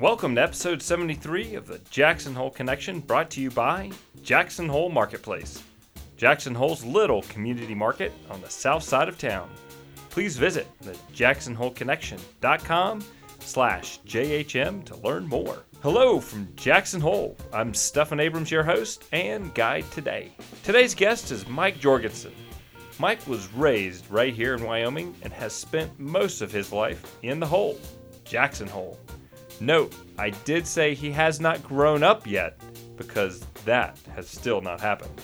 Welcome to episode 73 of the Jackson Hole Connection, brought to you by Jackson Hole Marketplace, Jackson Hole's little community market on the south side of town. Please visit the jacksonholeconnection.com slash JHM to learn more. Hello from Jackson Hole. I'm Stephan Abrams, your host and guide today. Today's guest is Mike Jorgenson. Mike was raised right here in Wyoming and has spent most of his life in the hole, Jackson Hole. Note, I did say he has not grown up yet, because that has still not happened.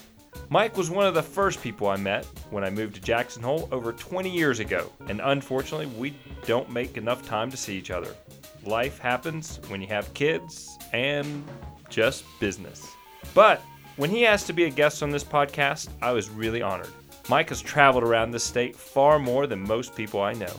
Mike was one of the first people I met when I moved to Jackson Hole over 20 years ago, and unfortunately, we don't make enough time to see each other. Life happens when you have kids and just business. But when he asked to be a guest on this podcast, I was really honored. Mike has traveled around this state far more than most people I know.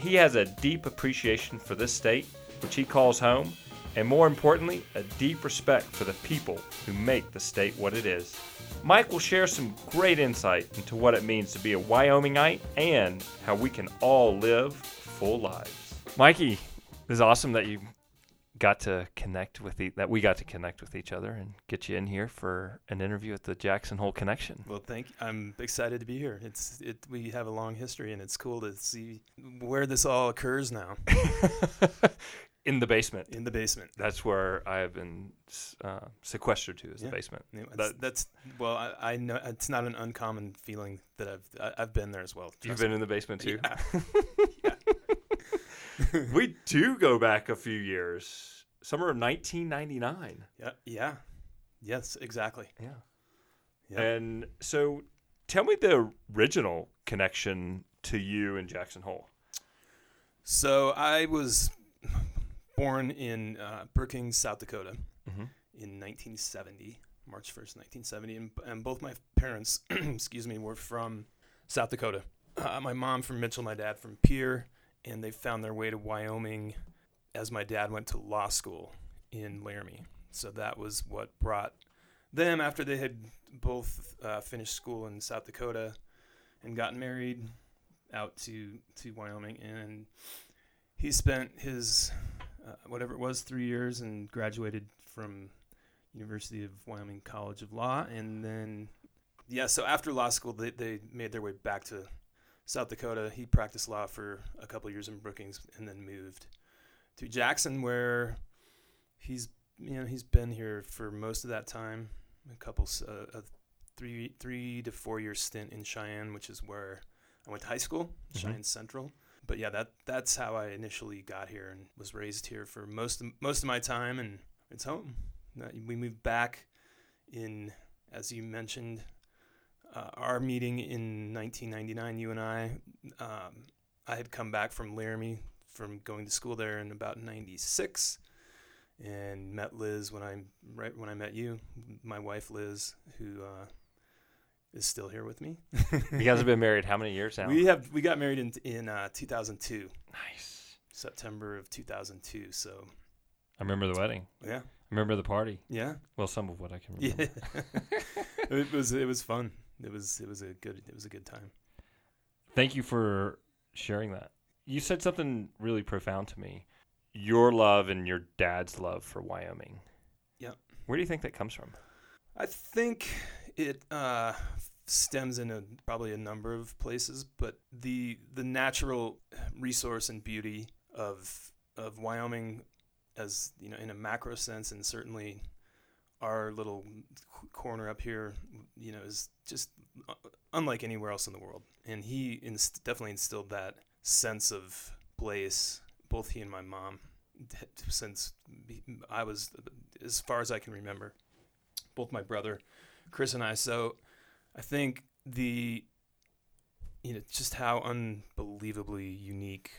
He has a deep appreciation for this state which he calls home, and more importantly, a deep respect for the people who make the state what it is. Mike will share some great insight into what it means to be a Wyomingite and how we can all live full lives. Mikey, it's awesome that you got to connect with the, that we got to connect with each other and get you in here for an interview at the Jackson Hole Connection. Well, thank you. I'm excited to be here. It's it we have a long history and it's cool to see where this all occurs now. in the basement. In the basement. That's where I have been uh, sequestered to is yeah. the basement. Yeah, that's, that's, well, I, I, know it's not an uncommon feeling that I've I've been there as well. You've been me. in the basement too. Yeah. we do go back a few years. Summer of 1999. Yeah. Yeah. Yes. Exactly. Yeah. yeah. And so, tell me the original connection to you and Jackson Hole. So I was born in uh, Brookings, South Dakota, mm-hmm. in 1970, March 1st, 1970, and, and both my parents, excuse me, were from South Dakota. Uh, my mom from Mitchell, my dad from Pierre, and they found their way to Wyoming as my dad went to law school in Laramie. So that was what brought them after they had both uh, finished school in South Dakota and gotten married out to to Wyoming and he spent his uh, whatever it was, three years, and graduated from University of Wyoming College of Law, and then yeah. So after law school, they they made their way back to South Dakota. He practiced law for a couple years in Brookings, and then moved to Jackson, where he's you know he's been here for most of that time. A couple uh, a three three to four year stint in Cheyenne, which is where I went to high school, mm-hmm. Cheyenne Central but yeah, that that's how I initially got here and was raised here for most of, most of my time, and it's home. We moved back in, as you mentioned, uh, our meeting in 1999. You and I, um, I had come back from Laramie from going to school there in about '96, and met Liz when I right when I met you, my wife Liz, who. Uh, is still here with me. you guys have been married how many years now? We have we got married in in uh, 2002. Nice. September of 2002. So. I remember the wedding. Yeah. I remember the party. Yeah. Well, some of what I can remember. Yeah. it was it was fun. It was it was a good it was a good time. Thank you for sharing that. You said something really profound to me. Your love and your dad's love for Wyoming. Yeah. Where do you think that comes from? I think it uh, stems in a, probably a number of places, but the the natural resource and beauty of of Wyoming, as you know, in a macro sense, and certainly our little corner up here, you know, is just uh, unlike anywhere else in the world. And he inst- definitely instilled that sense of place, both he and my mom, since I was as far as I can remember. Both my brother Chris and I. So I think the you know just how unbelievably unique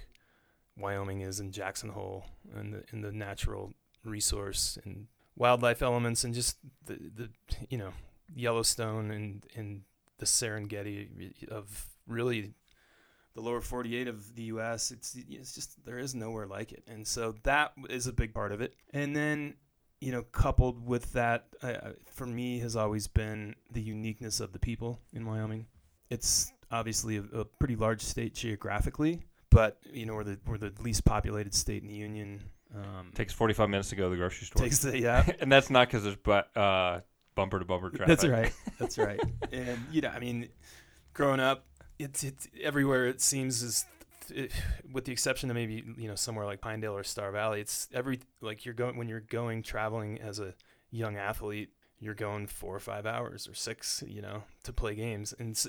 Wyoming is in Jackson Hole and the in the natural resource and wildlife elements and just the the you know Yellowstone and and the Serengeti of really the lower 48 of the US it's it's just there is nowhere like it and so that is a big part of it and then you know, coupled with that, uh, for me, has always been the uniqueness of the people in Wyoming. It's obviously a, a pretty large state geographically, but you know we're the we're the least populated state in the union. Um, Takes 45 minutes to go to the grocery store. takes the yeah. and that's not because there's bu- uh, bumper to bumper traffic. That's right. That's right. and you know, I mean, growing up, it's it's everywhere. It seems is, it, with the exception of maybe you know somewhere like Pinedale or Star Valley. It's every like you're going when you're going traveling as a young athlete. You're going four or five hours or six, you know, to play games, and s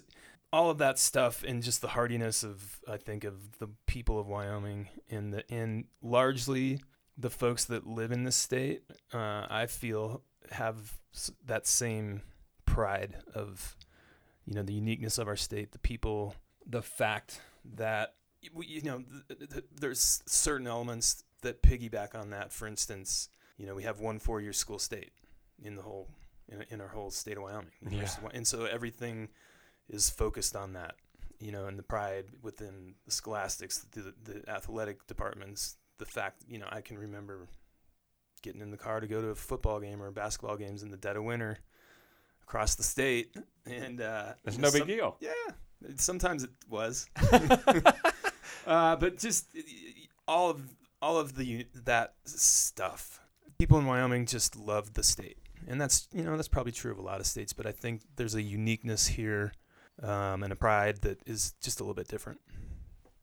all of that stuff, and just the hardiness of I think of the people of Wyoming, and the and largely the folks that live in the state. Uh, I feel have s- that same pride of you know the uniqueness of our state the people the fact that we, you know th- th- th- there's certain elements that piggyback on that for instance you know we have one four year school state in the whole in, in our whole state of wyoming Yeah. and so everything is focused on that you know and the pride within the scholastics the, the athletic departments the fact you know i can remember getting in the car to go to a football game or basketball games in the dead of winter across the state and uh It's you no big some- deal. yeah it- sometimes it was uh but just all of all of the that stuff people in wyoming just love the state and that's you know that's probably true of a lot of states but i think there's a uniqueness here um, and a pride that is just a little bit different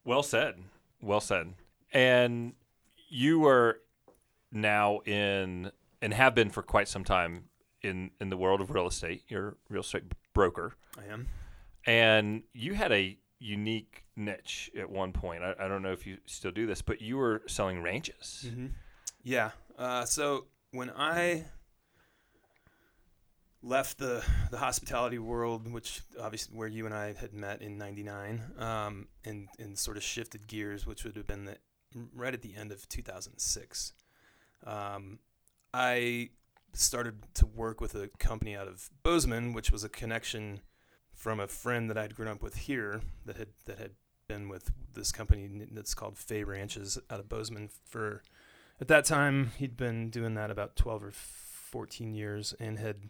Well said. Well said. And you are now in and have been for quite some time in in the world of real estate. You're a real estate broker, i am and you had a unique niche at one point. I, I don't know if you still do this, but you were selling ranches. Mm-hmm. Yeah. Uh, so when I left the the hospitality world, which obviously where you and I had met in '99, um, and and sort of shifted gears, which would have been the, right at the end of 2006, um, I started to work with a company out of Bozeman, which was a connection from a friend that I'd grown up with here that had that had been with this company that's called Fay Ranches out of Bozeman for at that time he'd been doing that about 12 or 14 years and had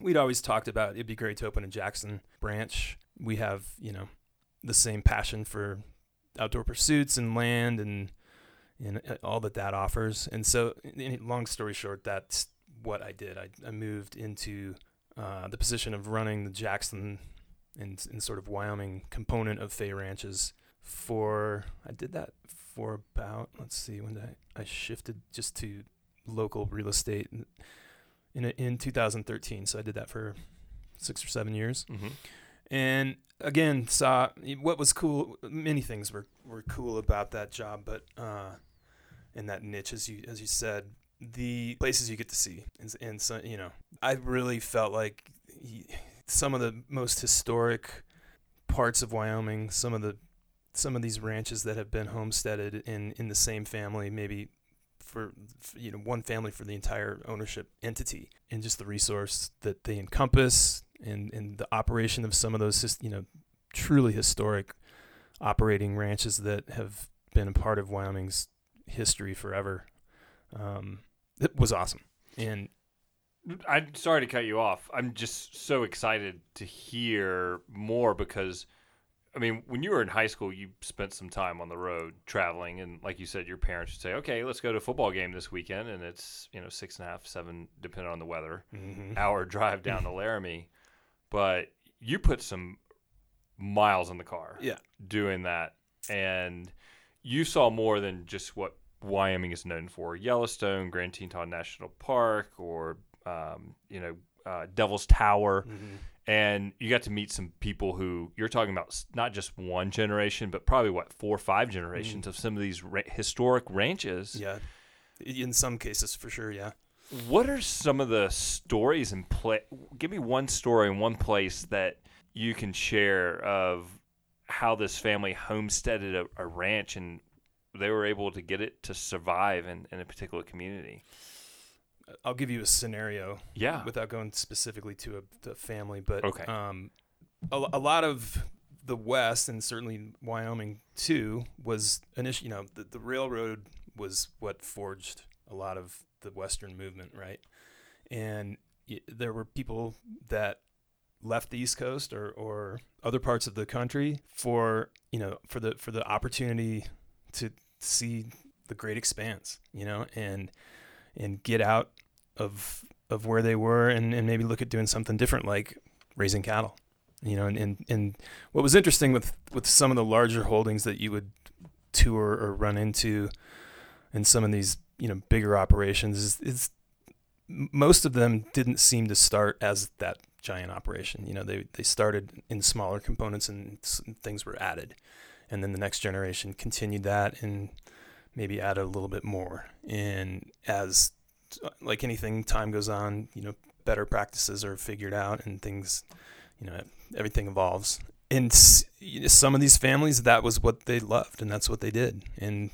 we'd always talked about it'd be great to open a Jackson branch. We have, you know, the same passion for outdoor pursuits and land and and uh, all that that offers. And so, long story short, that's what I did. I, I moved into uh, the position of running the Jackson and, sort of Wyoming component of Fay Ranches for I did that for about let's see when I I shifted just to local real estate in in, in 2013. So I did that for six or seven years Mm-hmm. And again saw what was cool many things were, were cool about that job but uh in that niche as you as you said the places you get to see and, and so you know i really felt like y- some of the most historic parts of wyoming some of the some of these ranches that have been homesteaded in in the same family maybe for, you know one family for the entire ownership entity. And just the resource that they encompass and and the operation of some of those you know truly historic operating ranches that have been a part of Wyoming's history forever. Um, it was awesome. And I'm sorry to cut you off. I'm just so excited to hear more because, I mean, when you were in high school, you spent some time on the road traveling, and like you said, your parents would say, "Okay, let's go to a football game this weekend," and it's you know six and a half, seven, depending on the weather, hour drive down to Laramie. But you put some miles in the car, Yeah. doing that, and you saw more than just what Wyoming is known for: Yellowstone, Grand Teton National Park, or um, you know, uh, Devil's Tower, and you got to meet some people who you're talking about not just one generation, but probably what four or five generations mm. of some of these ra- historic ranches. yeah in some cases for sure yeah What are some of the stories and play? Give me one story in one place that you can share of how this family homesteaded a, a ranch and they were able to get it to survive in, in a particular community. I'll give you a scenario Yeah. without going specifically to a the family, but Okay. um, a, a lot of the West and certainly Wyoming too was initially, you know, the, the railroad was what forged a lot of the Western movement, right? And y- there were people that left the East Coast or, or other parts of the country for you know for the for the opportunity to see the great expanse, you know, and and get out of of where they were and, and maybe look at doing something different like raising cattle. You know, and, and, and what was interesting with, with some of the larger holdings that you would tour or run into in some of these, you know, bigger operations is, is most of them didn't seem to start as that giant operation. You know, they, they started in smaller components and things were added. And then the next generation continued that and maybe add a little bit more. And as like anything, time goes on, you know, better practices are figured out and things, you know, everything evolves. And some of these families, that was what they loved and that's what they did. And,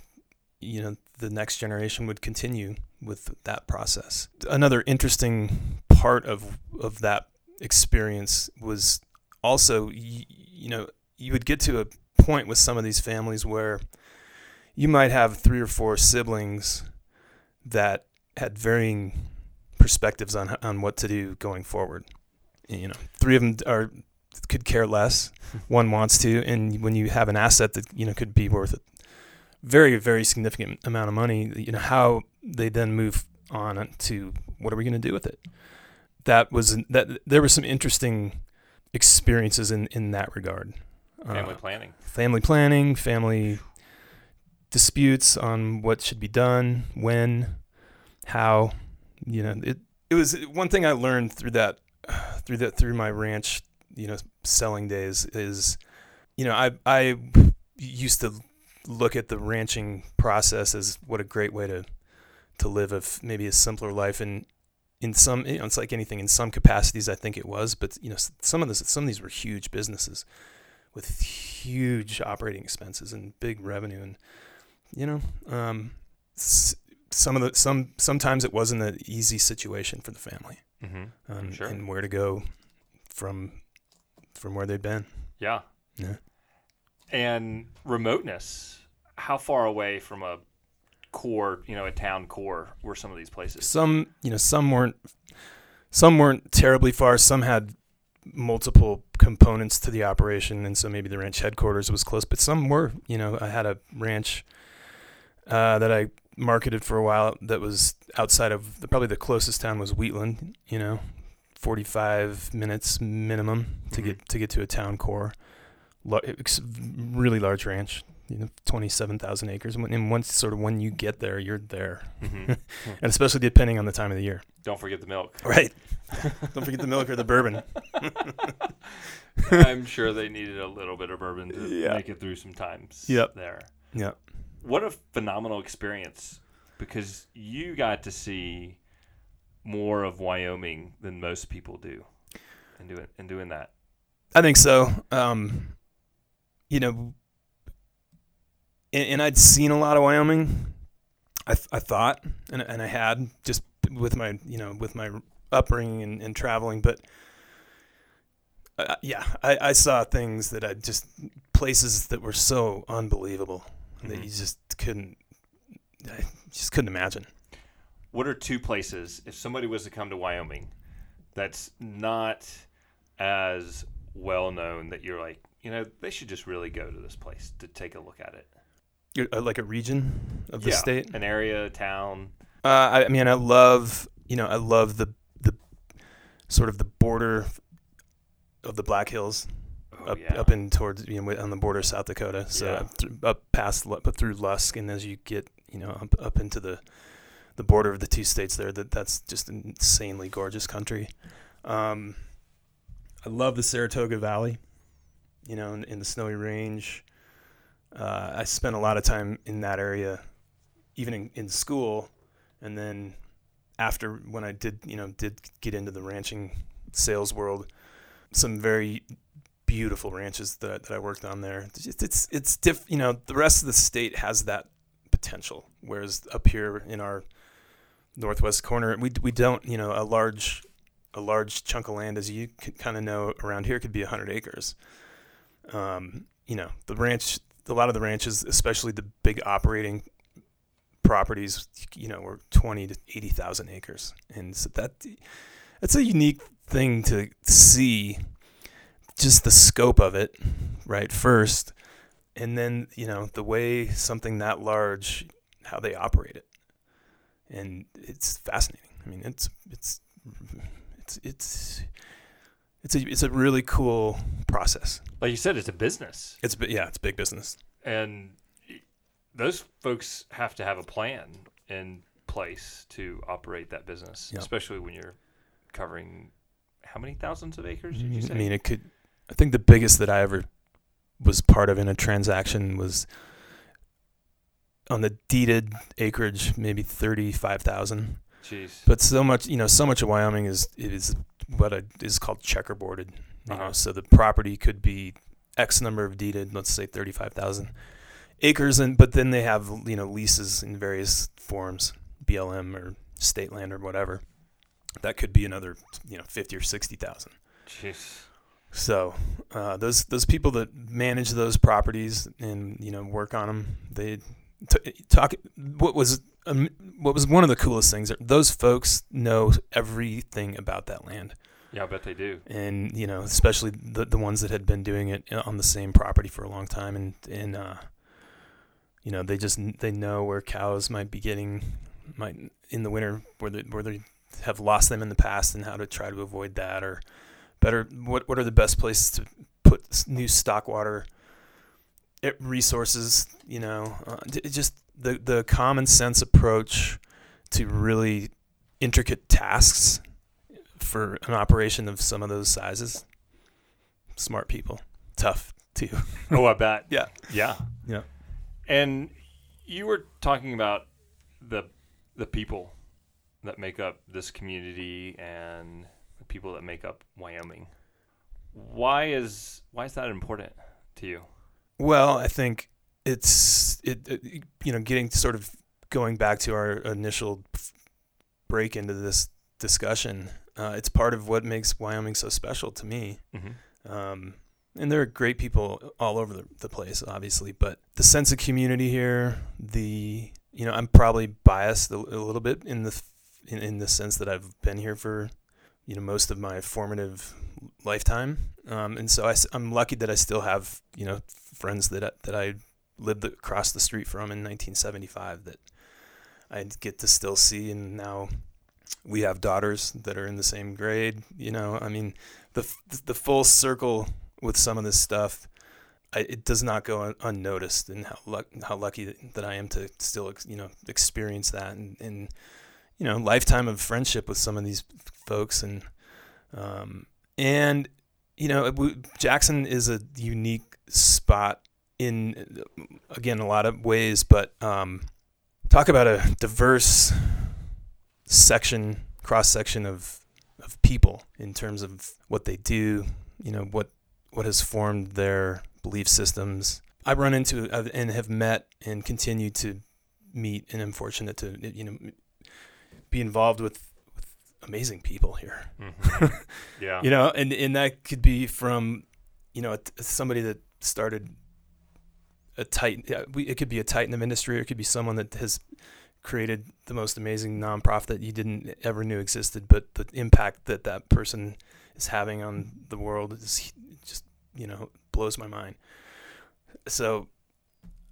you know, the next generation would continue with that process. Another interesting part of, of that experience was also, you, you know, you would get to a point with some of these families where you might have three or four siblings that had varying perspectives on on what to do going forward. You know, three of them are could care less. One wants to, and when you have an asset that you know could be worth a very very significant amount of money, you know how they then move on to what are we going to do with it. That was that there were some interesting experiences in in that regard. Family uh, planning. Family planning, family disputes on what should be done, when, how. You know, it it was one thing I learned through that through that through my ranch, you know, selling days is, you know, I I used to look at the ranching process as what a great way to to live a maybe a simpler life and in some you know it's like anything in some capacities I think it was but you know some of this some of these were huge businesses with huge operating expenses and big revenue and you know um, some of the some sometimes it wasn't an easy situation for the family. Mm-hmm. um, sure. and where to go from from where they'd been. Yeah. Yeah. And remoteness how far away from a core you know a town core were some of these places? Some you know some weren't some weren't terribly far. Some had multiple components to the operation. And so maybe the ranch headquarters was close but some were you know i had a ranch uh, that i marketed for a while that was outside of the, probably the closest town was Wheatland. You know, 45 minutes minimum to mm-hmm. get to get to a town core. really large ranch, you know, 27,000 acres. And once sort of when you get there, you're there. Mm-hmm. and especially depending on the time of the year. Don't forget the milk. Right. Don't forget the milk or the bourbon. I'm sure they needed a little bit of bourbon to yeah. make it through some times yep. there. Yeah what a phenomenal experience because you got to see more of Wyoming than most people do, and doing and doing that. I think so. Um, you know, and, and, I'd seen a lot of Wyoming. I, I thought, and, and I had just with my you know with my upbringing and, and traveling, but uh, yeah, I, I saw things that I just places that were so unbelievable mm-hmm. that you just couldn't, I just couldn't imagine. What are two places if somebody was to come to Wyoming that's not as well known that you're like, you know, they should just really go to this place to take a look at it? Uh, like a region of the yeah, state, an area, town. Uh, I mean, I love, you know, I love the the sort of the border of the Black Hills oh, up yeah. up in towards you know on the border of South Dakota. So yeah. up, th- up past up through Lusk, and as you get you know up up into the the border of the two states there, that that's just an insanely gorgeous country. Um, I love the Saratoga Valley. You know, in, in the Snowy Range. Uh, I spent a lot of time in that area, even in, in school, and then after when I did, you know, did get into the ranching sales world, some very beautiful ranches that, that I worked on there. It's it's it's diff. You know, the rest of the state has that potential, whereas up here in our northwest corner, we we don't. You know, a large a large chunk of land, as you kind of know around here, could be hundred acres. Um, you know, the ranch, a lot of the ranches, especially the big operating properties, you know, were twenty to eighty thousand acres, and so that that's a unique thing to see just the scope of it, right? First, and then you know the way something that large, how they operate it, and it's fascinating. I mean, it's it's it's it's it's a it's a really cool process. Like you said, it's a business, It's yeah, it's big business. and those folks have to have a plan in place to operate that business, Yep. especially when you're covering how many thousands of acres? Did you mm-hmm. say? I mean, it could. I think the biggest that I ever was part of in a transaction was on the deeded acreage, maybe thirty-five thousand. Jeez. But so much, you know, so much of Wyoming is is what I, is called checkerboarded. You Uh-huh. know, so the property could be X number of deeded, let's say thirty-five thousand acres, and but then they have you know leases in various forms, BLM or state land or whatever. That could be another you know fifty or sixty thousand. Jeez. So uh, those those people that manage those properties and you know work on them, they t- talk. What was um, what was one of the coolest things? Those folks know everything about that land, Yeah, I bet they do. and you know especially the the ones that had been doing it on the same property for a long time, and and uh, you know they just they know where cows might be getting might in the winter where they where they have lost them in the past and how to try to avoid that or better what what are the best places to put new stock water eh, resources you know uh, just the the common sense approach to really intricate tasks for an operation of some of those sizes smart people tough too Oh, I bet. Yeah. Yeah. Yeah. And you were talking about the the people that make up this community and the people that make up Wyoming. Why is why is that important to you? Well, I think it's it, it you know getting sort of going back to our initial break into this discussion. Uh, it's part of what makes Wyoming so special to me. Mm-hmm. Um, and there are great people all over the, the place, obviously, but the sense of community here, the you know, I'm probably biased a, a little bit in the in, in the sense that I've been here for you know most of my formative lifetime, um, and so I, am lucky that I still have you know friends that I, that I lived across the street from in 1975 that I get to still see, and now we have daughters that are in the same grade. You know, I mean, the the full circle with some of this stuff, it does not go un- unnoticed, and how luck how lucky that, that I am to still you know experience that, and, and you know lifetime of friendship with some of these folks, and um, and you know Jackson is a unique spot in again a lot of ways, but um, talk about a diverse section cross section of of people in terms of what they do, you know what what has formed their belief systems. I've run into uh, and have met and continue to meet, and am fortunate to you know be involved with, with amazing people here. Mm-hmm. Yeah. You know, and and that could be from you know somebody that started a titan. It could be a titan of industry, or it could be someone that has created the most amazing nonprofit that you didn't ever knew existed, but the impact that that person is having on the world is just you know blows my mind. So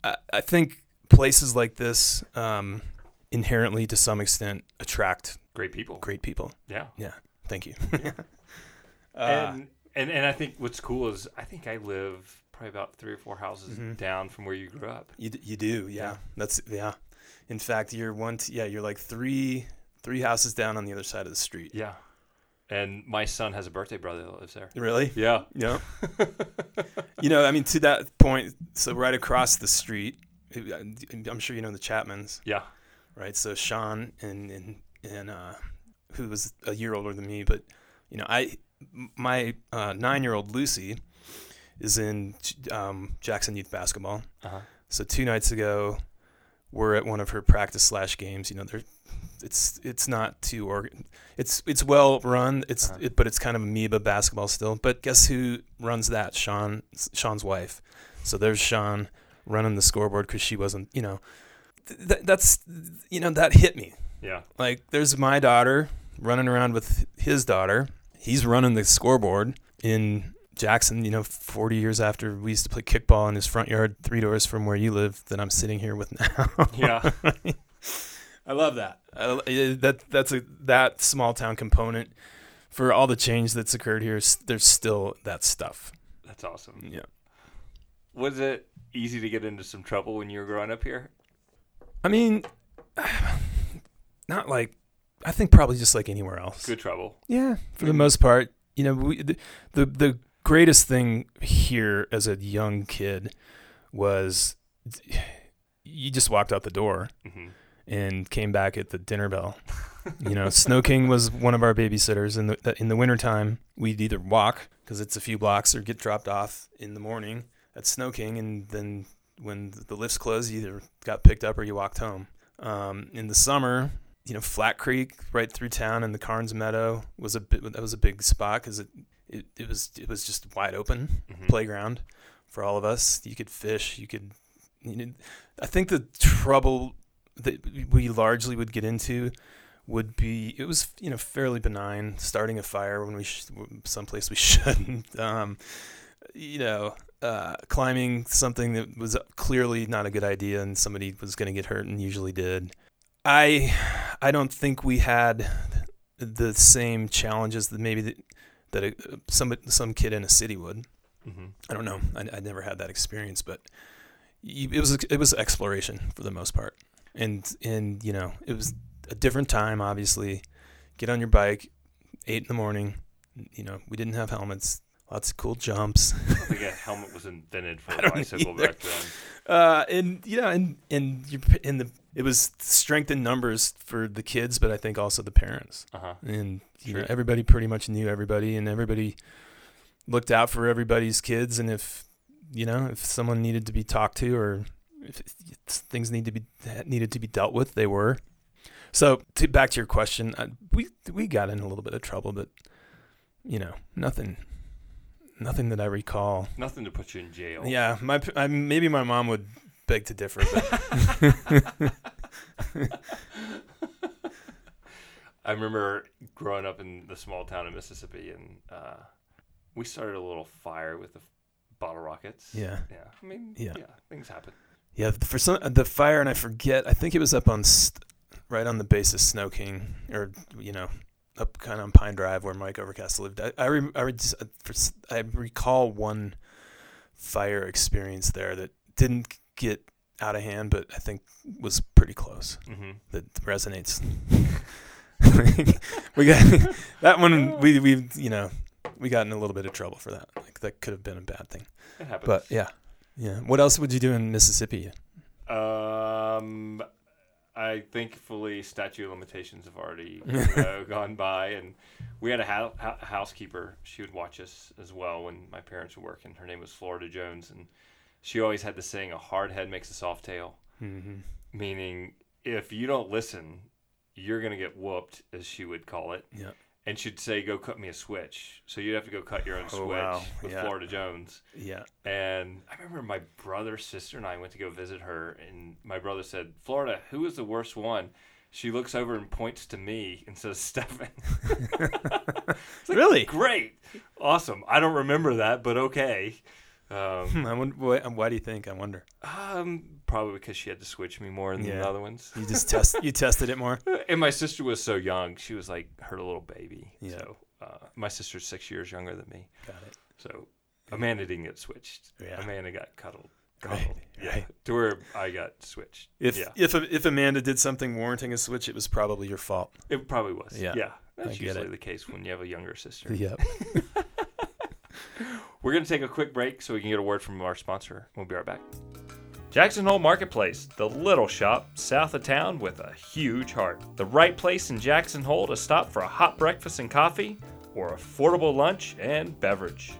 I, I think places like this um, inherently, to some extent, attract Great people. great people. Yeah. Yeah. Thank you. Uh, and, and and I think what's cool is I think I live probably about three or four houses Mhm. down from where you grew up. You, d- you do, yeah. Yeah. That's yeah. In fact, you're one. T- yeah, you're like three three houses down on the other side of the street. Yeah. And my son has a birthday brother that lives there. Really? Yeah. Yeah. you know, I mean, to that point, so right across the street, I'm sure you know the Chapmans, Yeah. Right? So Sean and and and uh, who was a year older than me, but you know, I my uh, nine year old Lucy is in um, Jackson Youth Basketball. Uh-huh. So two nights ago, we're at one of her practice slash games. You know, they're, it's it's not too organ. It's it's well run. It's Uh-huh. it, but it's kind of amoeba basketball still. But guess who runs that? Sean Sean's wife. So there's Sean running the scoreboard because she wasn't. You know, th- th- that's you know that hit me. Yeah. Like there's my daughter running around with his daughter. He's running the scoreboard in Jackson, you know, 40 years after we used to play kickball in his front yard, three doors from where you live, that I'm sitting here with now. Yeah. I love that. I- that that's a that small town component for all the change that's occurred here. There's still that stuff. That's awesome. Yeah. Was it easy to get into some trouble when you were growing up here? I mean, not like I think probably just like anywhere else. Good trouble. Yeah, for the most part, you know, we, the, the the greatest thing here as a young kid was you just walked out the door hmm and came back at the dinner bell. You know, Snow King was one of our babysitters in the in the wintertime. We'd either walk because it's a few blocks or get dropped off in the morning at Snow King and then when the lifts closed, you either got picked up or you walked home. Um, in the summer, you know, Flat Creek right through town and the Karns Meadow was a bit, that was a big spot because it, it, it was it was just wide open hmm playground for all of us. You could fish. You could. You know, I think the trouble that we largely would get into would be it was you know fairly benign starting a fire when we sh- someplace we shouldn't. Um, you know, uh, climbing something that was clearly not a good idea and somebody was going to get hurt and usually did. I I don't think we had the same challenges that maybe that, that a, some some kid in a city would. hmm I don't know. I, I never had that experience, but you, it was it was exploration for the most part, and and you know it was a different time. Obviously, get on your bike, eight in the morning. You know we didn't have helmets. Lots of cool jumps. I think a helmet was invented for I a bicycle either. back then. Uh, and you know, and and you in the it was strength in numbers for the kids, but I think also the parents. Uh huh. and you know everybody pretty much knew everybody and everybody looked out for everybody's kids and if you know if someone needed to be talked to or if things need to be needed to be dealt with they were so to, back to your question uh, we we got in a little bit of trouble but you know nothing nothing that I recall Nothing to put you in jail. yeah my I, maybe my mom would beg to differ but I remember growing up in the small town of Mississippi, and uh, we started a little fire with the f- bottle rockets. yeah Yeah. I mean, Yeah. yeah, things happen. Yeah, for some the fire, and I forget. I think it was up on st- right on the base of Snow King, or you know, up kind of on Pine Drive where Mike Overcast lived. I I, re- I, re- just- for, s- I recall one fire experience there that didn't get out of hand, but I think was pretty close. hmm That resonates. we got that one. We we you know we got in a little bit of trouble for that. Like that could have been a bad thing. But yeah, yeah. What else would you do in Mississippi? Um, I thankfully statute of limitations have already know, gone by, and we had a hou- hou- housekeeper. She would watch us as well when my parents were working. Her name was Florida Jones, and she always had the saying, "A hard head makes a soft tail," Mm-hmm. meaning if you don't listen, you're gonna get whooped, as she would call it. Yeah. And she'd say, "Go cut me a switch." So you'd have to go cut your own Oh, switch wow. with Yeah. Florida Jones. Yeah. And I remember my brother, sister, and I went to go visit her, and my brother said, "Florida, who is the worst one?" She looks over and points to me and says, "Stephan." Like, Really? Great, awesome. I don't remember that, but okay. Um, I wonder, why, why do you think? I wonder. um, probably because she had to switch me more than Yeah. the other ones. You just test. You tested it more. And my sister was so young; she was like her little baby. Yeah. So uh, my sister's six years younger than me. Got it. So Amanda didn't get switched. Yeah. Amanda got cuddled. Right, cuddled. Yeah. right. To where I got switched. If yeah. if if Amanda did something warranting a switch, it was probably your fault. It probably was. Yeah. Yeah. I That's get usually it. the case when you have a younger sister. Yep. We're going to take a quick break so we can get a word from our sponsor. We'll be right back. Jackson Hole Marketplace, the little shop south of town with a huge heart. The right place in Jackson Hole to stop for a hot breakfast and coffee or affordable lunch and beverage.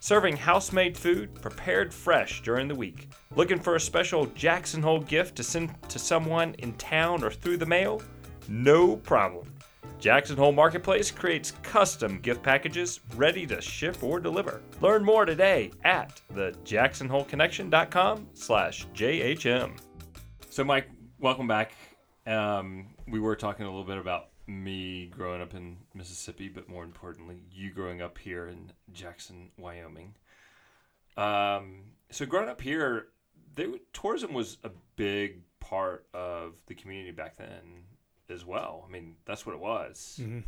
Serving house made food prepared fresh during the week. Looking for a special Jackson Hole gift to send to someone in town or through the mail? No problem. Jackson Hole Marketplace creates custom gift packages ready to ship or deliver. Learn more today at the jacksonholeconnection.com slash JHM. So Mike, welcome back. Um, we were talking a little bit about me growing up in Mississippi, but more importantly, you growing up here in Jackson, Wyoming. Um, so growing up here, they, tourism was a big part of the community back then as well. I mean, that's what it was. Mm-hmm.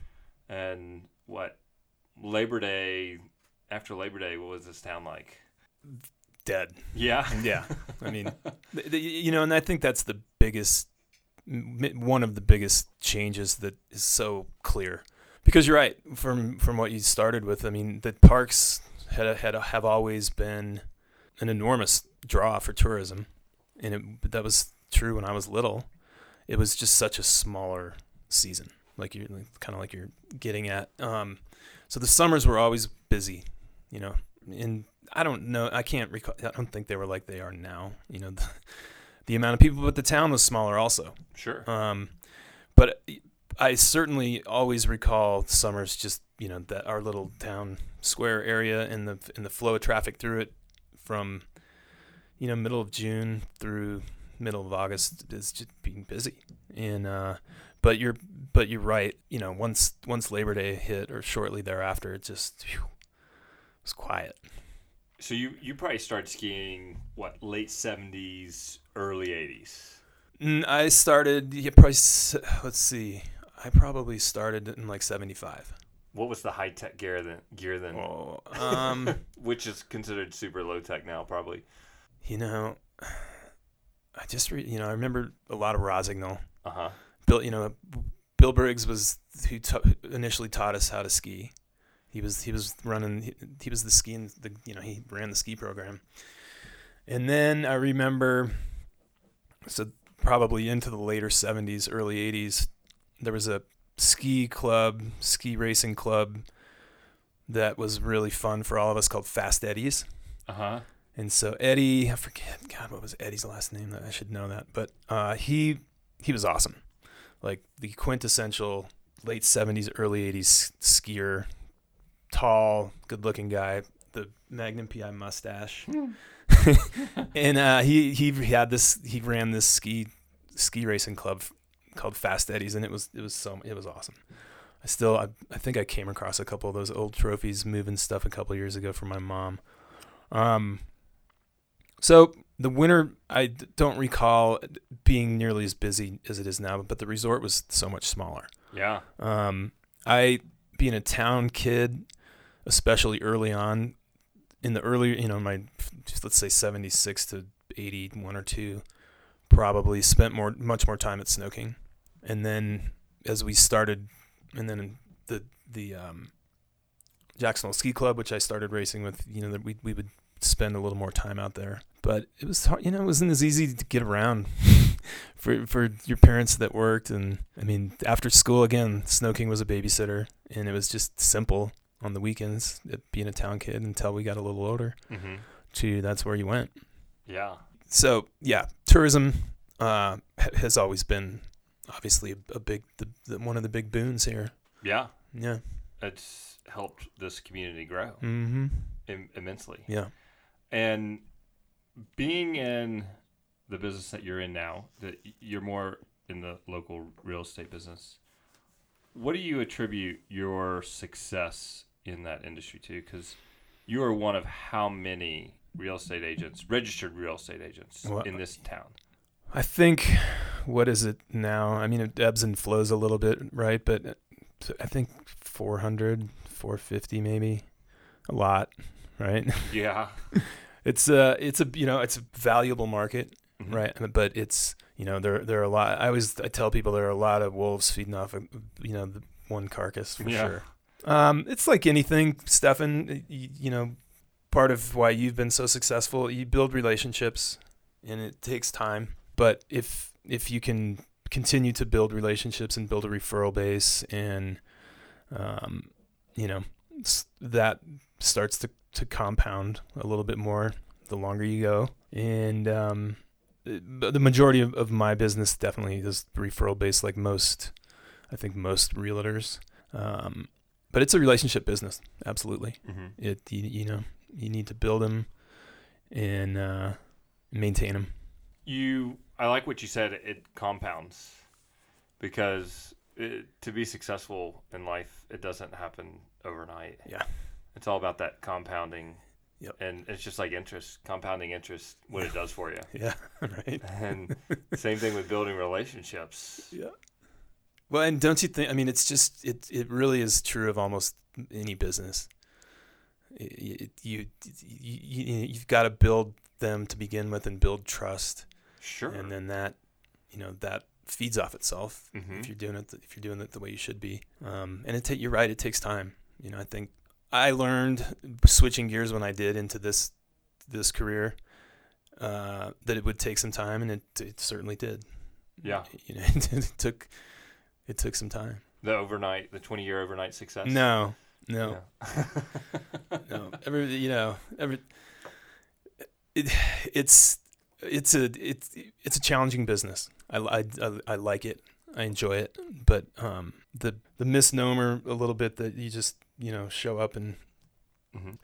And what Labor Day after Labor Day, what was this town like? Dead. Yeah, Yeah. I mean, you know, and I think that's the biggest, one of the biggest changes that is so clear. Because you're right from from what you started with. I mean, the parks had had have always been an enormous draw for tourism, and it, that was true when I was little. It was just such a smaller season, like you're kind of like you're getting at. Um, so the summers were always busy, you know. And I don't know, I can't recall. I don't think they were like they are now. You know, the, the amount of people, but the town was smaller also. sure. Um, but I certainly always recall summers just you know that our little town square area and the and the flow of traffic through it from you know middle of June through middle of August is just being busy and uh, but you're but you're right you know once once Labor Day hit or shortly thereafter it just phew, it was quiet So you you probably started skiing what late seventies, early eighties. Mm, I started yeah, probably let's see I probably started in like 75 What was the high tech gear then? Gear then, oh um which is considered super low tech now, probably. You know, I just re- you know I remember a lot of Rossignol. Uh huh. Bill, you know, Bill Briggs was who ta- initially taught us how to ski. He was he was running he, he was the skiing the you know he ran the ski program. And then I remember, so probably into the later '70s, early '80s, there was a ski club, ski racing club, that was really fun for all of us called Fast Eddies. Uh huh. And so Eddie, I forget, God, what was Eddie's last name? I should know that, but uh, he he was awesome, like the quintessential late '70s, early '80s skier, tall, good-looking guy, the Magnum PI mustache, and uh, he he had this he ran this ski ski racing club called Fast Eddies, and it was it was so it was awesome. I still I, I think I came across a couple of those old trophies moving stuff a couple years ago for my mom. Um, so the winter, I don't recall being nearly as busy as it is now, but the resort was so much smaller. Yeah. Um, I, being a town kid, especially early on, in the early, you know, my let's say seventy six to eighty one or two, probably spent more, much more time at Snow King, and then as we started, and then the the um, Jacksonville Ski Club, which I started racing with, you know, that we we would spend a little more time out there. But it was hard, you know, it wasn't as easy to get around for for your parents that worked. And I mean, after school again, Snow King was a babysitter, and it was just simple on the weekends. uh, Being a town kid until we got a little older, Mm-hmm. to that's where you went. Yeah. So yeah, tourism uh, has always been obviously a, a big the, the, one of the big boons here. Yeah. Yeah. It's helped this community grow Mm-hmm. Im- immensely. Yeah. And being in the business that you're in now, that you're more in the local real estate business. What do you attribute your success in that industry to? Because you are one of how many real estate agents, registered real estate agents Well, in this town? I think what is it now? I mean, it ebbs and flows a little bit, right? But uh, I think 400, 450 maybe, a lot, right? Yeah. It's a it's a you know it's a valuable market, Mhm. right? But it's you know there there are a lot. I always I tell people there are a lot of wolves feeding off of you know the one carcass for Yeah. sure. Um, it's like anything, Stephan. You, you know, part of why you've been so successful, you build relationships, and it takes time. But if if you can continue to build relationships and build a referral base, and um, you know that starts to to compound a little bit more the longer you go, and um, the majority of, of my business definitely is referral based, like most, I think most realtors. Um, but it's a relationship business, absolutely. Mm-hmm. It you, you know you need to build them and uh, maintain them. You, I like what you said. It compounds because it, to be successful in life, it doesn't happen overnight. Yeah. It's all about that compounding. Yep. And it's just like interest, compounding interest, what it does for you. Yeah, right. And same thing with building relationships. Yeah. Well, and don't you think? I mean, it's just it. It really is true of almost any business. It, it, you, you you you've got to build them to begin with and build trust, Sure. and then that, you know, that feeds off itself Mhm. if you're doing it. If you're doing it the way you should be. Um, and it take you're right. It takes time. You know, I think I learned switching gears when I did into this this career uh, that it would take some time, and it, it certainly did. yeah. You know, it took it took some time. The overnight, the 20 year overnight success. No, no, Yeah. no. Every you know, every it, it's it's a it's it's a challenging business. I, I, I, I like it. I enjoy it, but um, the the misnomer a little bit that you just you know show up and Mhm.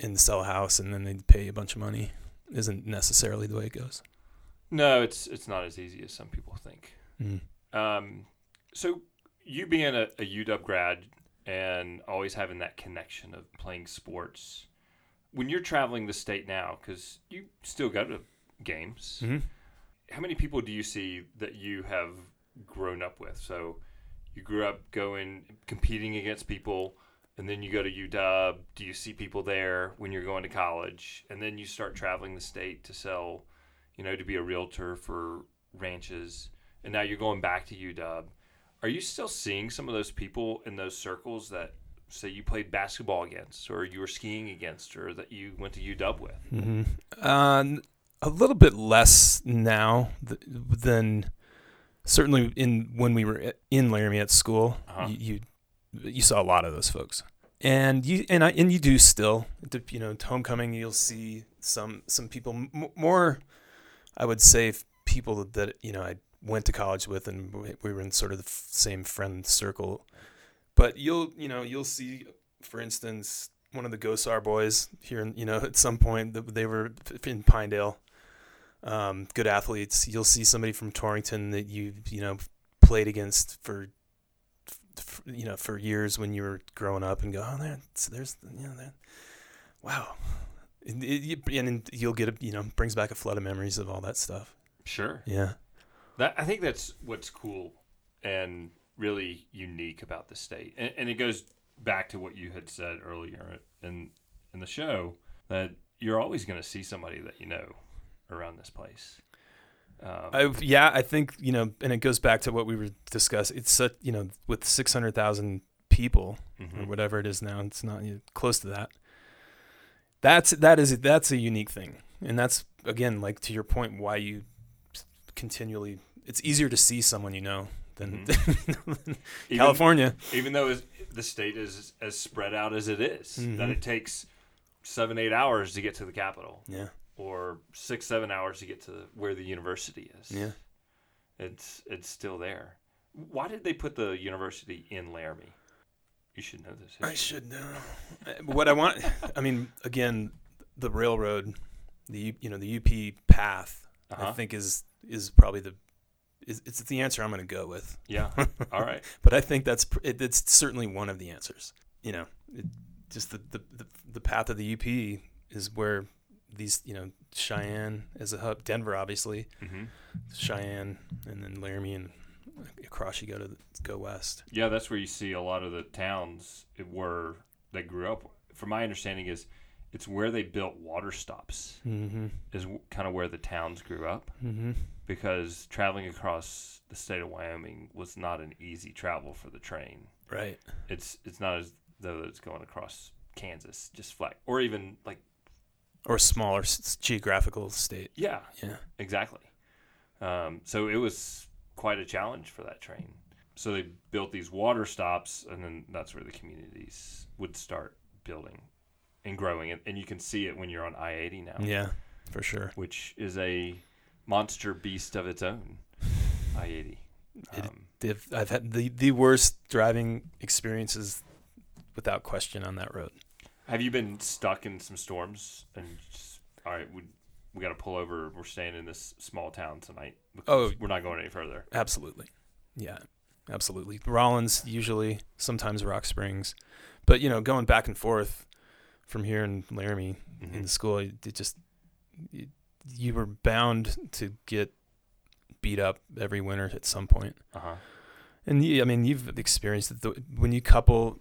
and sell a house and then they pay you a bunch of money isn't necessarily the way it goes. No, it's it's not as easy as some people think. Mm. Um, so you being a, a UW grad and always having that connection of playing sports, when you're traveling the state now, because you still go to games, hmm how many people do you see that you have grown up with? So you grew up going competing against people, and then you go to UW. Do you see people there when you're going to college, and then you start traveling the state to sell, you know, to be a realtor for ranches, and now you're going back to UW. Are you still seeing some of those people in those circles that say you played basketball against, or you were skiing against, or that you went to UW with? hmm Uh, n- a little bit less now th- than certainly in when we were in Laramie at school. Uh-huh. You, you you saw a lot of those folks, and you and I and you do still. You know, homecoming you'll see some some people m- more. I would say people that you know I went to college with, and we- we were in sort of the f- same friend circle. But you'll you know you'll see, for instance, one of the Gosar boys here. in- You know, at some point th- they were in Pinedale. Um, good athletes. You'll see somebody from Torrington that you you know played against for, f you know for years when you were growing up, and go, oh, there, there's you know, there, wow. And, it- and you'll get a you know brings back a flood of memories of all that stuff. Sure. Yeah. That I think that's what's cool and really unique about the state, and, and it goes back to what you had said earlier in in the show that you're always going to see somebody that you know around this place. Um, I, yeah, I think you know, and it goes back to what we were discussing. It's such you know, with six hundred thousand people or mhm. whatever it is now, it's not close to that. That's that is that's a unique thing, and that's again like to your point why you continually. It's easier to see someone you know than Even- California. even though the state is as spread out as it is, that Mhm. it takes seven eight hours to get to the capital, Yeah, or six seven hours to get to where the university is. yeah. It's it's still there. Why did they put the university in Laramie? You should know this. I should know. Uh, What I want, I mean, again, the railroad, the you know the UP path, I Uh-huh. think is is probably the is it's the answer I'm going to go with. Yeah. All right. But I think that's it, it's certainly one of the answers. You know, it, just the, the the the path of the UP is where these you know Cheyenne as a hub, Denver obviously, hmm Cheyenne, and then Laramie and across you go to go west. Yeah, that's where you see a lot of the towns where they grew up. From my understanding, is it's where they built water stops. Mm-hmm. Is kind of where the towns grew up Mm-hmm. because traveling across the state of Wyoming was not an easy travel for the train. Right. It's it's not as though it's going across Kansas just flat or even like Or smaller s- geographical state. yeah Yeah. Exactly. Um, so it was quite a challenge for that train. So they built these water stops, and then that's where the communities would start building and growing. And, and you can see it when you're on I 80 now, Yeah, for sure. which is a monster beast of its own. I 80. Um, I've had the, the worst driving experiences without question on that road. Have you been stuck in some storms and just, all right, we, we got to pull over. We're staying in this small town tonight because Oh. we're not going any further. Absolutely. Yeah. absolutely. Rawlins usually, sometimes Rock Springs, but you know, going back and forth from here in Laramie Mhm. in school, it just it, you were bound to get beat up every winter at some point. Uh-huh. And you, I mean, you've experienced the, when you couple,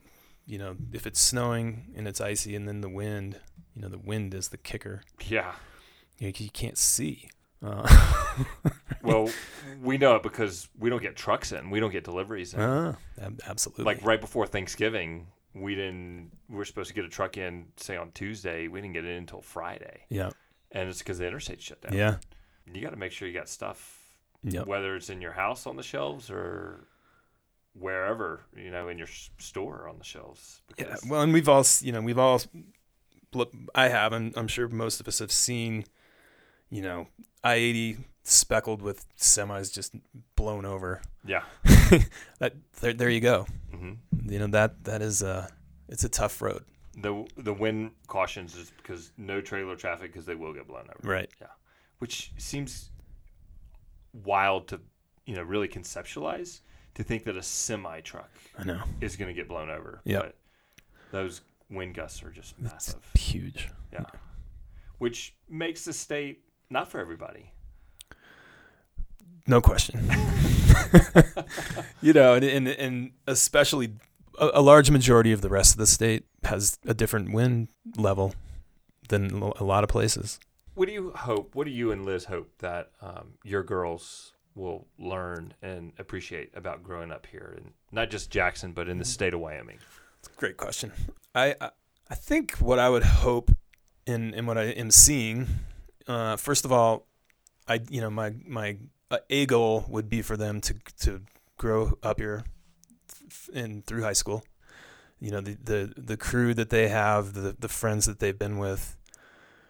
you know, if it's snowing and it's icy, and then the wind, you know, the wind is the kicker. Yeah. You, you can't see. Uh, Well, we know it because we don't get trucks in. We don't get deliveries in. ab- absolutely. Like right before Thanksgiving, we didn't. We were supposed to get a truck in, say on Tuesday. We didn't get it in until Friday, yeah, and it's because the interstate shut down. yeah, You got to make sure you got stuff, Yep. whether it's in your house on the shelves or wherever you know in your store on the shelves. yeah. Well, and we've all, you know, we've all, I have, and I'm sure most of us have seen, you know, I-80 speckled with semis just blown over. yeah. That there, there you go. hmm You know that that is a it's a tough road. The the wind cautions is because no trailer traffic because they will get blown over. Right. Yeah, which seems wild to you know really conceptualize to think that a semi truck I know. is going to get blown over. But those wind gusts are just It's massive. huge. Yeah. Which makes the state not for everybody. No question. you know, and, and and especially a, a large majority of the rest of the state has a different wind level than a lot of places. What do you hope? What do you and Liz hope that um, your girls will learn and appreciate about growing up here, and not just Jackson, but in the state of Wyoming? Great question. I I, think what I would hope in in what I am seeing, uh, first of all, I you know my my uh, a goal would be for them to to grow up here in through high school. You know the the the crew that they have, the the friends that they've been with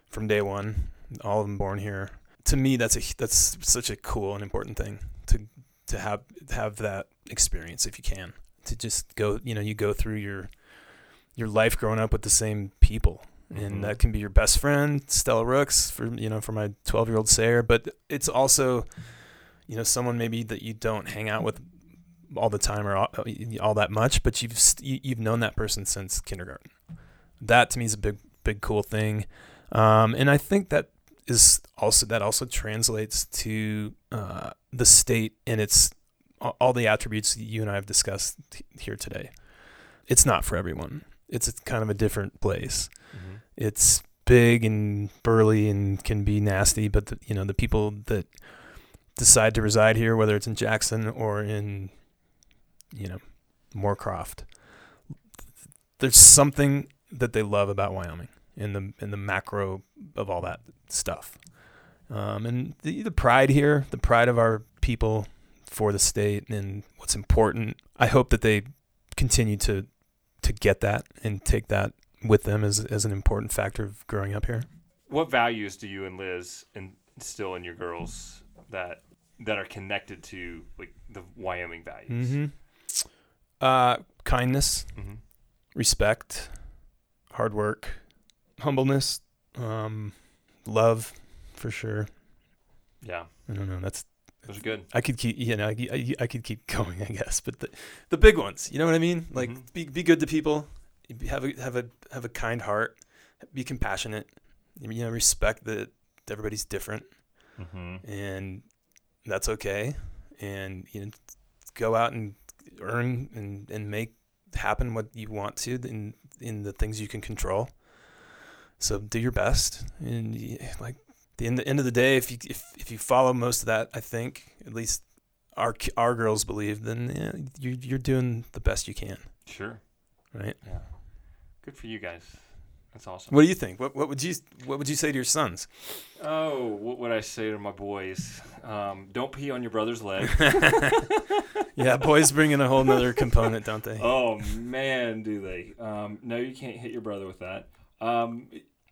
from day one, all of them born here. To me, that's a that's such a cool and important thing to to have have that experience if you can to just go you know you go through your your life growing up with the same people. Mhm. and that can be your best friend Stella Rooks for you know for my 12 year old Sayer but it's also you know someone maybe that you don't hang out with all the time or all, all that much but you've you- you've known that person since kindergarten. That to me is a big big cool thing. Um, and I think that is also that also translates to uh, the state and its all the attributes that you and I have discussed here today. It's not for everyone. It's a kind of a different place. Mm-hmm. It's big and burly and can be nasty, but the, you know the people that decide to reside here, whether it's in Jackson or in you know Moorcroft, there's something that they love about Wyoming in the in the macro of all that stuff. Um, and the, the pride here, the pride of our people for the state and what's important. I hope that they continue to to get that and take that with them as as an important factor of growing up here. What values do you and Liz instill in your girls that that are connected to like the Wyoming values? Mm-hmm. Uh, kindness, Mm-hmm. respect, hard work, humbleness, um, love, for sure. Yeah, I don't know. That's those are good. I could keep you know I, I, I could keep going I guess, but the the big ones, you know what I mean? Like Mhm. be be good to people, have a have a have a kind heart, be compassionate, you know, respect that everybody's different Mm-hmm. and that's okay, and you know, go out and earn and and make happen what you want to in in the things you can control. So do your best, and like the end, the end of the day, if you if, if you follow most of that, I think at least our our girls believe, then yeah, you're you're doing the best you can, Sure. right? Yeah. Good for you guys. That's awesome. What do you think? What what would you what would you say to your sons? Oh, what would I say to my boys? Um, don't pee on your brother's leg. yeah, boys bring in a whole nother component, don't they? oh man, do they? Um, no, you can't hit your brother with that. Um,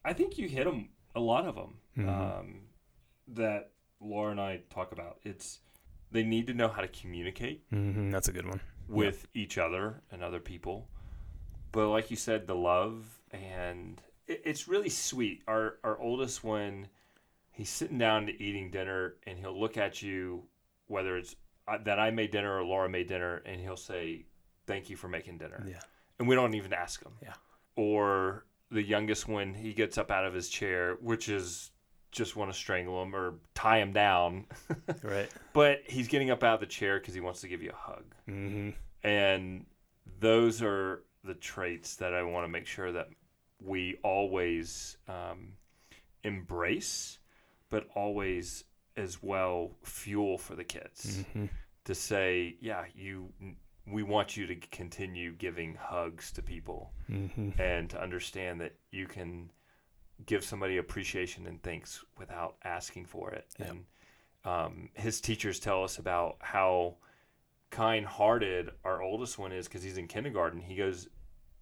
I think you hit them. A lot of them Mhm. um, that Laura and I talk about. It's they need to know how to communicate hmm that's a good one. with each other and other people. But like you said, the love and it, it's really sweet. Our our oldest one, he's sitting down to eating dinner and he'll look at you, whether it's uh, that I made dinner or Laura made dinner, and he'll say, "Thank you for making dinner," Yeah. and we don't even ask him. Yeah. Or the youngest one, he gets up out of his chair, which is just want to strangle him or tie him down, Right. but he's getting up out of the chair because he wants to give you a hug. Mm-hmm. And those are the traits that I want to make sure that we always um, embrace, but always as well fuel for the kids Mm-hmm. to say, yeah, you, we want you to continue giving hugs to people Mm-hmm. and to understand that you can give somebody appreciation and thanks without asking for it. Yep. And um, his teachers tell us about how kind-hearted our oldest one is because he's in kindergarten. He goes,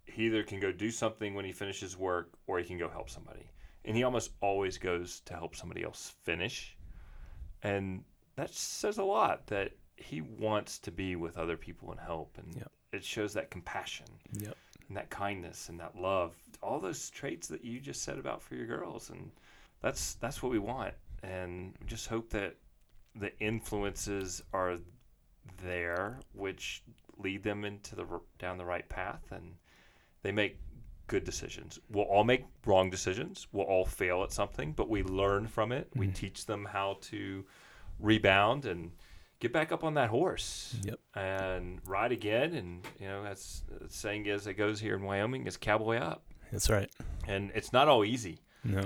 he either can go do something when he finishes work or he can go help somebody, and he almost always goes to help somebody else finish, and that says a lot that he wants to be with other people and help, and Yep. it shows that compassion Yep. and that kindness and that love all those traits that you just said about for your girls and that's that's what we want and just hope that the influences are there which lead them into the down the right path and they make good decisions we'll all make wrong decisions we'll all fail at something but we learn from it we Mhm. teach them how to rebound and get back up on that horse Yep. and ride again. And you know, that's the saying is it goes here in Wyoming is cowboy up, That's right. and it's not all easy, No.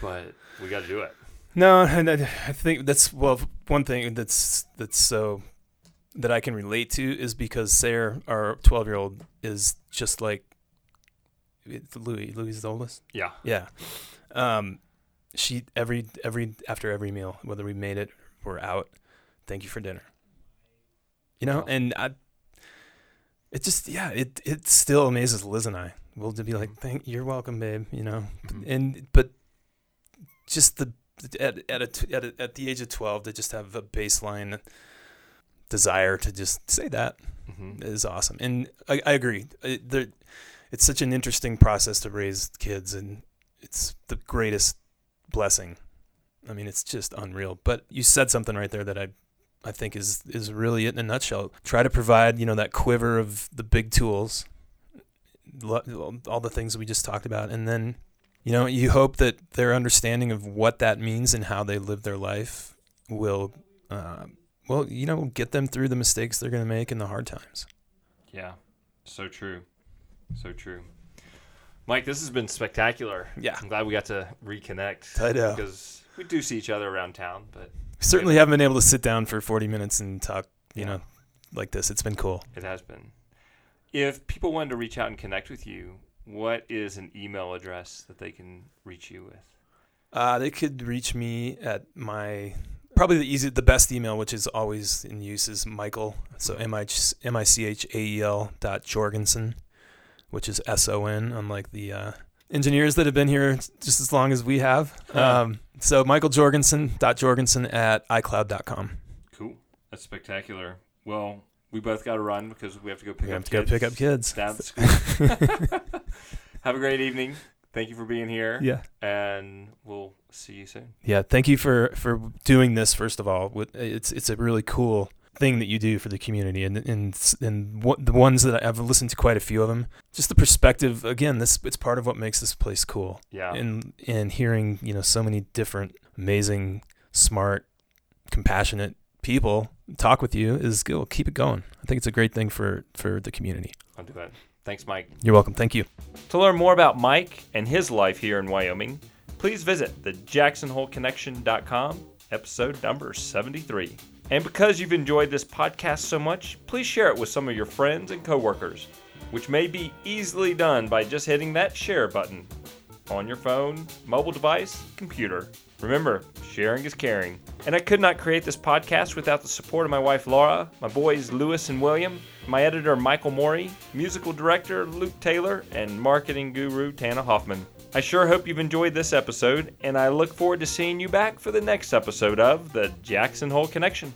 but we got to do it. No, and I, I think that's well one thing that's that's so that I can relate to is because Sarah, our twelve year old, is just like Lewis. Lewis is the oldest. Yeah, Yeah. Um, she every every after every meal, whether we made it or out, thank you for dinner. You know, and I, it just yeah, it it still amazes Liz and I. We'll be like, thank you're welcome, babe. You know, Mhm. and but just the at at a, at, a, at the age of twelve to just have a baseline desire to just say that hmm is awesome. And I, I agree. It, there, it's such an interesting process to raise kids, and it's the greatest blessing. I mean, it's just unreal. But you said something right there that I, I think is is really it in a nutshell. Try to provide you know that quiver of the big tools, all the things we just talked about, and then you know you hope that their understanding of what that means and how they live their life will. Uh, well, you know, get them through the mistakes they're going to make in the hard times. yeah, so true, so true. Mike, this has been spectacular. Yeah. I'm glad we got to reconnect. I know. because we do see each other around town, but Certainly haven't been able to sit down for 40 minutes and talk, you Yeah. know, like this. It's been cool. it has been. If people wanted to reach out and connect with you, what is an email address that they can reach you with? Uh, they could reach me at my probably the easy, the best email, which is always in use, is Michael. So M I M I C H A E L dot Jorgenson, which is S O N, unlike the uh, engineers that have been here just as long as we have. Um, so Michael Jorgenson dot Jorgenson at iCloud.com. Cool. That's spectacular. Well, we both got to run because we have to go pick We up have to go pick up kids. down at school. have a great evening. Thank you for being here. Yeah. And we'll see you soon. Yeah, thank you for for doing this. First of all, it's it's a really cool thing that you do for the community, and and and what, the ones that I've listened to quite a few of them. Just the perspective. Again, this it's part of what makes this place cool. Yeah. And and hearing you know so many different amazing, smart, compassionate people talk with you is good. Keep it going. I think it's a great thing for for the community. I'll do that. Thanks, Mike. You're welcome. Thank you. To learn more about Mike and his life here in Wyoming, please visit the jacksonholeconnection.com, episode number 73. And because you've enjoyed this podcast so much, please share it with some of your friends and coworkers, which may be easily done by just hitting that share button on your phone, mobile device, computer. Remember, sharing is caring. And I could not create this podcast without the support of my wife Laura, my boys Lewis and William, my editor Michael Moeri, musical director Luke Taylor, and marketing guru Tana Hoffman. I sure hope you've enjoyed this episode, and I look forward to seeing you back for the next episode of the Jackson Hole Connection.